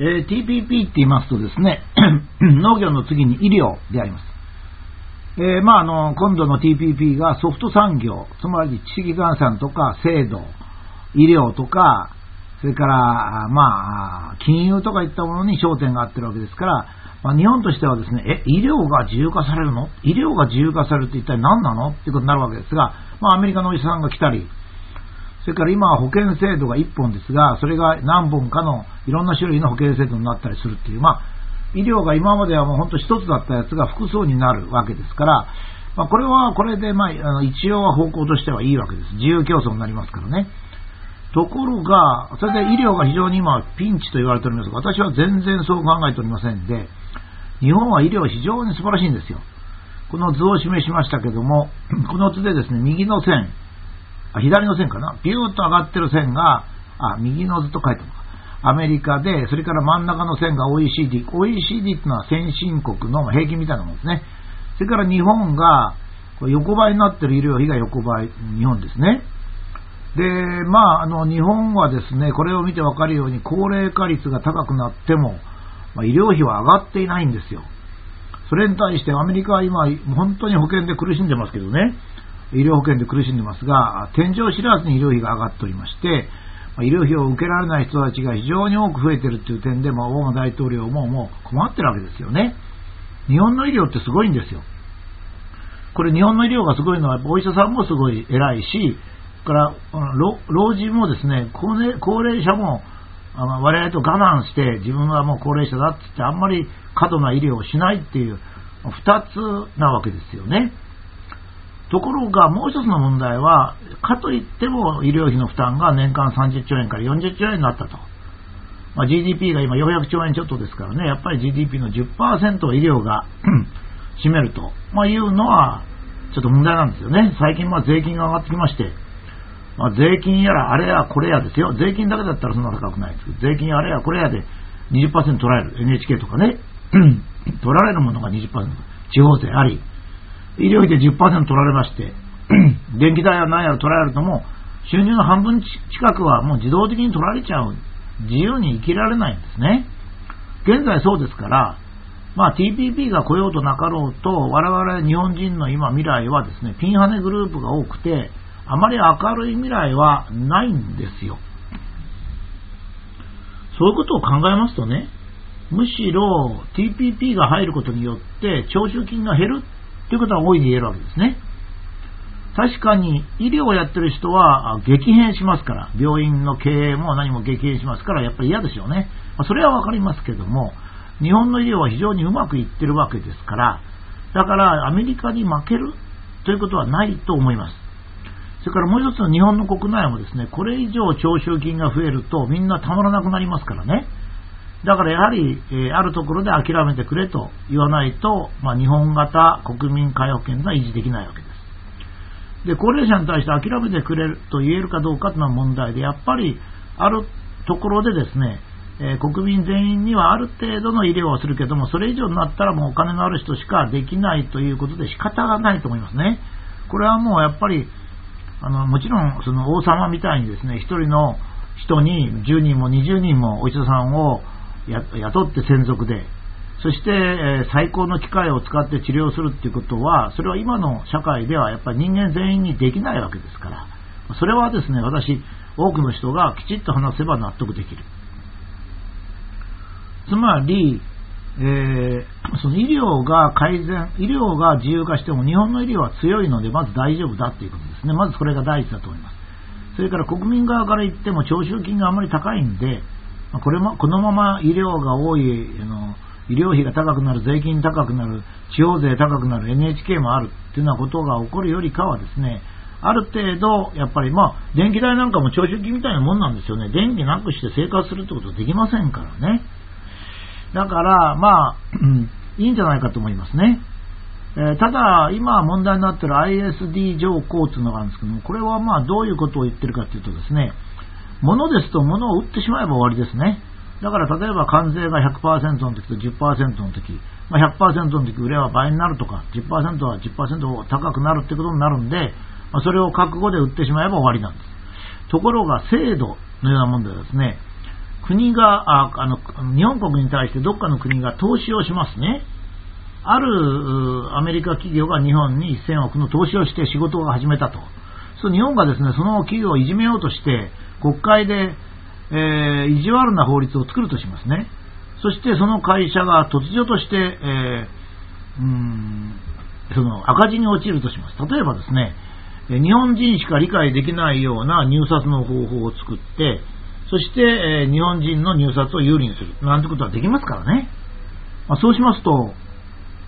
えー、TPP って言いますとですね、農業の次に医療であります。えー、まあ、あの、今度の TPP がソフト産業、つまり地域換算とか制度、医療とか、それから、まあ、金融とかいったものに焦点が合ってるわけですから、まあ、日本としてはですね、え、医療が自由化されるの？医療が自由化されるって一体何なの？っていうことになるわけですが、まあ、アメリカのお医者さんが来たり、それから今は保険制度が1本ですが、それが何本かのいろんな種類の保険制度になったりするっていう、まあ、医療が今まではもう本当一つだったやつが複数になるわけですから、まあ、これはこれで、まあ、あの一応は方向としてはいいわけです。自由競争になりますからね。ところが、それで医療が非常に今ピンチと言われておりますが、私は全然そう考えておりませんで、日本は医療非常に素晴らしいんですよ。この図を示しましたけども、この図でですね、右の線、左の線かな、ビューッと上がってる線が、あ、右の図と書いてるのか。アメリカで、それから真ん中の線が OECD。OECD っていうのは先進国の平均みたいなものですね。それから日本が、横ばいになってる医療費が横ばい、日本ですね。で、まあ、あの、日本はですね、これを見てわかるように、高齢化率が高くなっても、まあ、医療費は上がっていないんですよ。それに対してアメリカは今、本当に保険で苦しんでますけどね、医療保険で苦しんでますが、天井知らずに医療費が上がっておりまして、医療費を受けられない人たちが非常に多く増えているという点で、まあ、オバマ大統領ももう困ってるわけですよね。日本の医療ってすごいんですよ。これ日本の医療がすごいのは、お医者さんもすごい偉いし、から老人もですね、高齢者もあの我々と我慢して自分はもう高齢者だって言ってあんまり過度な医療をしないっていう2つなわけですよね。ところがもう一つの問題は、かといっても医療費の負担が年間30兆円から40兆円になったと。まあ、GDP が今400兆円ちょっとですからね、やっぱり GDP の10%を医療が 占めると、まあ、いうのはちょっと問題なんですよね。最近まあ税金が上がってきまして、まあ、税金やらあれやこれやですよ。税金だけだったらそんな高くないですけど、税金あれやこれやで20%取られる。NHK とかね。取られるものが20%。地方税あり。医療費で10%取られまして、電気代や何やら取られるともう、収入の半分近くはもう自動的に取られちゃう。自由に生きられないんですね。現在そうですから、まあ、TPP が来ようとなかろうと、我々日本人の今未来はですね、ピンハネグループが多くて、あまり明るい未来はないんですよ。そういうことを考えますとね、むしろ TPP が入ることによって徴収金が減るということは大いに言えるわけですね。確かに医療をやってる人は激変しますから、病院の経営も何も激変しますから、やっぱり嫌でしょうね。それはわかりますけども、日本の医療は非常にうまくいってるわけですから、だからアメリカに負けるということはないと思います。それからもう一つの日本の国内もですね、これ以上徴収金が増えるとみんなたまらなくなりますからね。だからやはり、え、あるところで諦めてくれと言わないと、まあ、日本型国民皆保険が維持できないわけです。で、高齢者に対して諦めてくれると言えるかどうかというのは問題で、やっぱりあるところでですね、え、国民全員にはある程度の医療をするけども、それ以上になったらもうお金のある人しかできないということで仕方がないと思いますね。これはもうやっぱり、あの、もちろんその王様みたいにですね、一人の人に10人も20人もお医者さんを雇って専属で、そして、え最高の機械を使って治療するっていうことは、それは今の社会ではやっぱり人間全員にできないわけですから、それはですね、私、多くの人がきちっと話せば納得できる。つまり、えー、その医療が改善、医療が自由化しても日本の医療は強いので、まず大丈夫だっていうことですね。まずこれが第一だと思います。それから国民側から言っても徴収金があまり高いんで、これもこのまま医療が多いあの医療費が高くなる、税金高くなる、地方税高くなる、NHK もあるっていうようなことが起こるよりかはですね、ある程度、やっぱりまあ、電気代なんかも徴収金みたいなもんなんですよね。電気なくして生活するってことはできませんからね。だから、まあ、いいんじゃないかと思いますね。えー、ただ、今問題になってる ISD 条項というのがあるんですけども、これはまあ、どういうことを言ってるかというとですね、物ですと物を売ってしまえば終わりですね。だから例えば関税が100%の時と10%の時、まあ、100%の時売れば倍になるとか、10%は10%高くなるってことになるんで、まあ、それを覚悟で売ってしまえば終わりなんです。ところが制度のようなもんでですね、国がああの、日本国に対してどっかの国が投資をしますね。あるアメリカ企業が日本に1000億の投資をして仕事を始めたと。そう日本がですね、その企業をいじめようとして、国会で、えー、意地悪な法律を作るとしますね。そしてその会社が突如として、えー、うんその赤字に陥るとします。例えばですね、日本人しか理解できないような入札の方法を作って、そして、えー、日本人の入札を有利にする。なんてことはできますからね。まあ、そうしますと、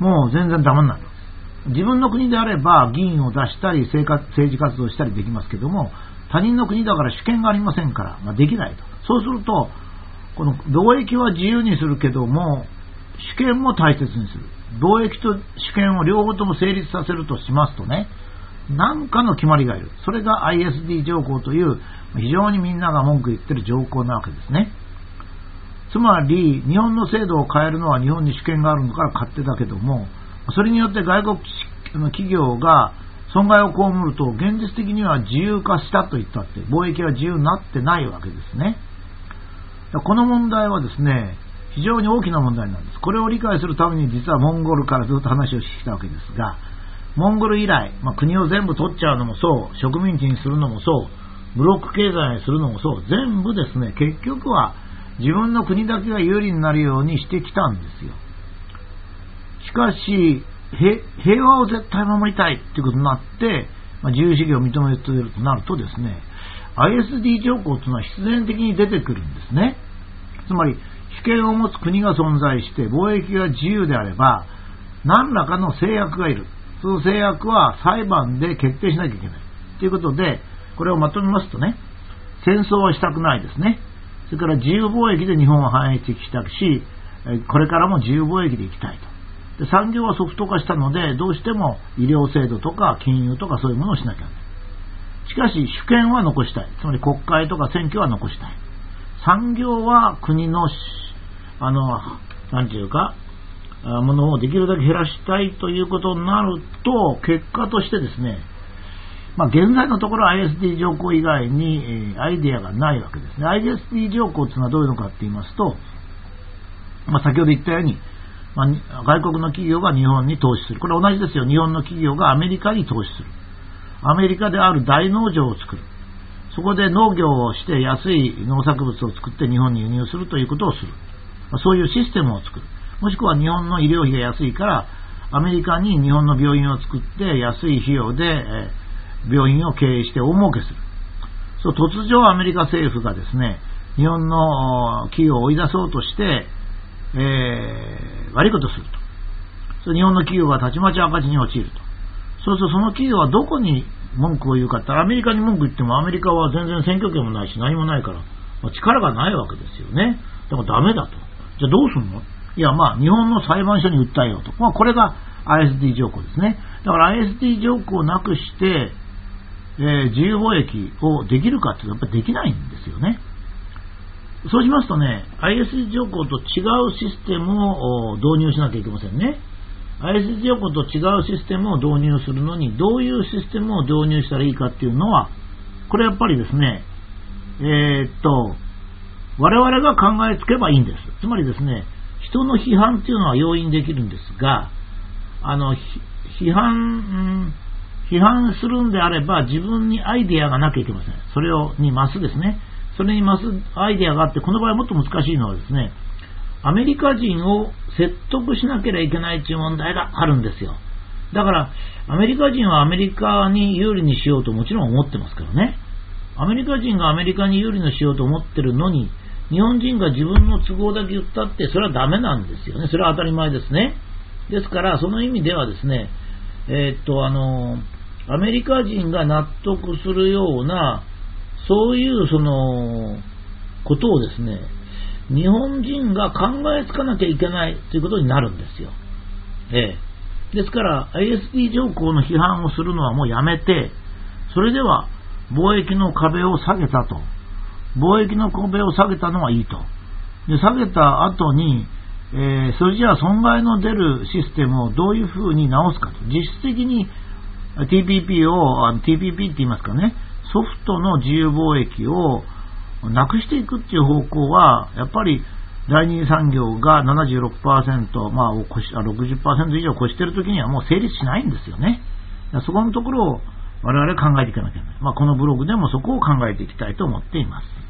もう全然ダメになる。自分の国であれば議員を出したり政治活動したりできますけども、他人の国だから主権がありませんから、まあ、できないと。そうすると、この貿易は自由にするけども、主権も大切にする。貿易と主権を両方とも成立させるとしますとね、何かの決まりがいる。それが ISD 条項という非常にみんなが文句言ってる条項なわけですね。つまり、日本の制度を変えるのは日本に主権があるのから勝手だけども、それによって外国の企業が損害を被ると、現実的には自由化したと言ったって、貿易は自由になってないわけですね。この問題はですね、非常に大きな問題なんです。これを理解するために実はモンゴルからずっと話をしてきたわけですが、モンゴル以来、まあ、国を全部取っちゃうのもそう、植民地にするのもそう、ブロック経済にするのもそう、全部ですね、結局は自分の国だけが有利になるようにしてきたんですよ。しかし、平和を絶対守りたいということになって、まあ、自由主義を認めているとなるとですね、ISD 条項というのは必然的に出てくるんですね。つまり、主権を持つ国が存在して貿易が自由であれば、何らかの制約がいる。その制約は裁判で決定しなきゃいけない。ということで、これをまとめますとね、戦争はしたくないですね。それから自由貿易で日本を繁栄していきたくし、これからも自由貿易でいきたいと。で産業はソフト化したので、どうしても医療制度とか金融とかそういうものをしなきゃな。しかし、主権は残したい。つまり国会とか選挙は残したい。産業は国の、あの、なんていうか、ものをできるだけ減らしたいということになると、結果としてですね、まあ、現在のところ ISD 条項以外に、え、アイデアがないわけですね。ISD 条項というのはどういうのかって言いますと、まあ、先ほど言ったように、まあ、外国の企業が日本に投資する。これ同じですよ。日本の企業がアメリカに投資する。アメリカである大農場を作る。そこで農業をして安い農作物を作って日本に輸入するということをする。まあ、そういうシステムを作る。もしくは日本の医療費が安いから、アメリカに日本の病院を作って安い費用で、え病院を経営して大儲けする。そう突如アメリカ政府がですね、日本の企業を追い出そうとして、えー、悪いことすると。そ日本の企業がたちまち赤字に陥ると。そうするとその企業はどこに文句を言うかってアメリカに文句言ってもアメリカは全然選挙権もないし何もないから、まあ、力がないわけですよね。だからダメだと。じゃあどうすんの？いやまあ日本の裁判所に訴えようと。まあこれが ISD 条項ですね。だから ISD 条項をなくして、えー、自由貿易をできるかっていうとやっぱりできないんですよね。そうしますとね、ISD 条項と違うシステムを導入しなきゃいけませんね。ISD 条項と違うシステムを導入するのに、どういうシステムを導入したらいいかっていうのは、これやっぱりですね、えー、っと、我々が考えつけばいいんです。つまりですね、人の批判っていうのは容易にできるんですが、あの、批判、批判するんであれば自分にアイディアがなきゃいけません。それをに増すですね。それに増すアイデアがあって、この場合もっと難しいのはですね、アメリカ人を説得しなければいけないという問題があるんですよ。だから、アメリカ人はアメリカに有利にしようともちろん思ってますからね。アメリカ人がアメリカに有利にしようと思ってるのに、日本人が自分の都合だけ言ったって、それはダメなんですよね。それは当たり前ですね。ですから、その意味ではですね、えー、っと、あのアメリカ人が納得するような、そういうその、ことをですね、日本人が考えつかなきゃいけないということになるんですよ。ええ。ですから、ISD 条項の批判をするのはもうやめて、それでは貿易の壁を下げたと。貿易の壁を下げたのはいいと。で、下げた後に、えー、それじゃあ損害の出るシステムをどういうふうに直すかと。実質的に TPP を、TPP って言いますかね、ソフトの自由貿易をなくしていくっていう方向は、やっぱり第二産業が76%、まあ、60%以上を超しているときにはもう成立しないんですよね。そこのところを我々考えていかなきゃいけない。まあ、このブログでもそこを考えていきたいと思っています。